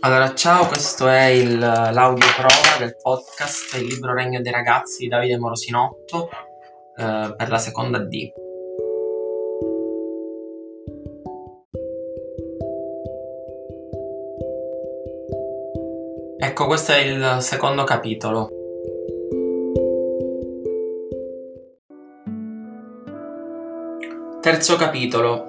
Allora, ciao, questo è il, l'audio prova del podcast Il libro Regno dei ragazzi di Davide Morosinotto eh, per la seconda D. Ecco, questo è il secondo capitolo. Terzo capitolo.